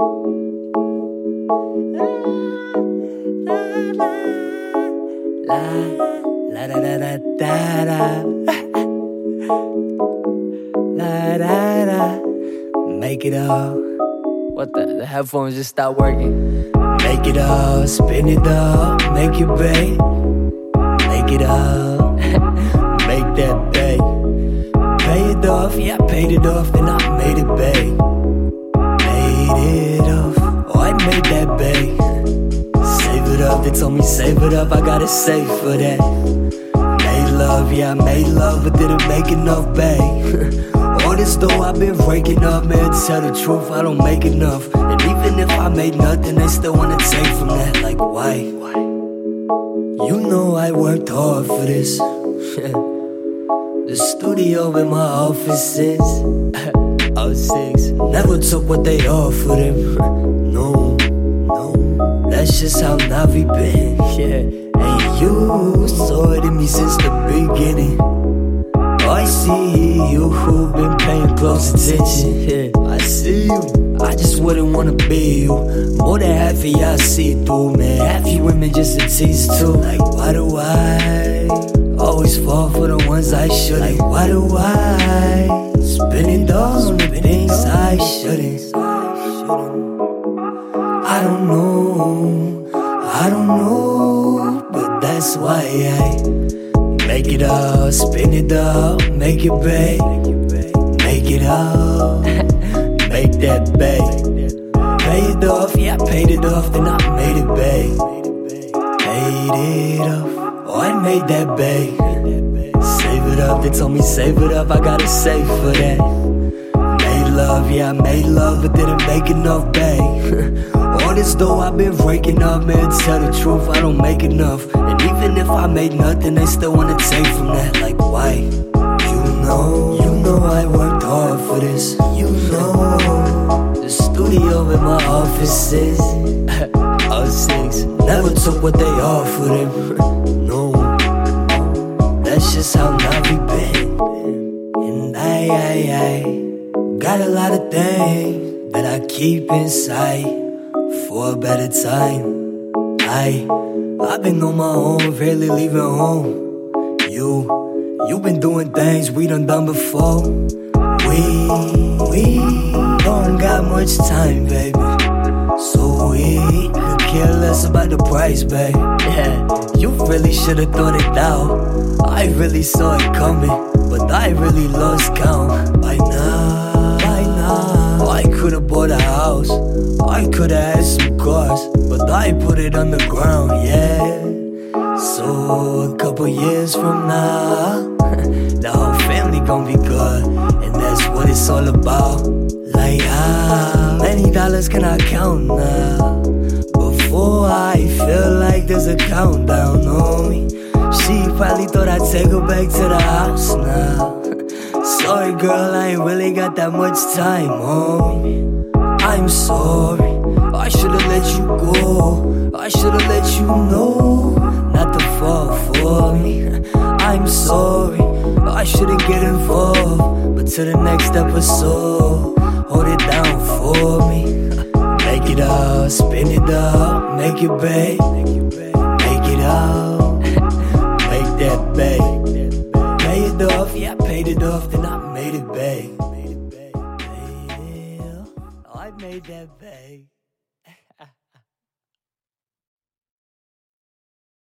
Make it up. What the? The headphones just stopped working. Make it up, spin it up, make it big. Make it up, make that big. Pay it off, yeah, paid it off, Big. Save it up, they told me save it up, I gotta save for that. Made love, yeah, I made love, but didn't make enough, babe. All this though I've been breaking up, man. To tell the truth, I don't make enough. And even if I made nothing, they still wanna take from that. Like, why? You know I worked hard for this. the studio where my office is. oh, six. Never took what they offered him. That's just how Navie been. Yeah. And you saw it in me since the beginning. I see you who've been paying close attention. Yeah, I see you. I just wouldn't wanna be you. More than half of y'all see through, man. Half you women just a tease too. Like, why do I always fall for the ones I shouldn't? Like, why do I spend it all on the things I shouldn't? I don't know, I don't know, but that's why I make it up, spin it up, make it big, make it up, make that big. Pay it off, yeah, I paid it off, then I made it big. Paid it off, oh, I made that big. Save it up, they told me save it up, I gotta save for that. Made love, yeah, I made love, but didn't make enough, babe. All though I've been breaking up, man. Tell the truth, I don't make enough. And even if I made nothing, they still wanna take from that. Like, why? You know, you know I worked hard for this. You know, the studio where my office is. oh, six. Never took what they offered him. no, that's just how Navie been. And I, I, I got a lot of things that I keep inside for a better time. I, I've been on my own, rarely leaving home. You, you've been doing things we done done before. We, we don't got much time, baby. So we could care less about the price, babe. Yeah, you really should've thought it out. I really saw it coming, but I really lost count I put it on the ground, yeah. So a couple years from now, the whole family gon' be good, and that's what it's all about. Like how many dollars can I count now? Before I feel like there's a countdown on me. She probably thought I'd take her back to the house now. Sorry, girl, I ain't really got that much time on me. I'm sorry, I should've let you go. I should've let you know not to fall for me. I'm sorry, I shouldn't get involved. But to the next episode, hold it down for me. Make it up, spin it up, make it big, make it up, make that big. Pay it off, yeah, paid it off, then I made it big. I made that bag.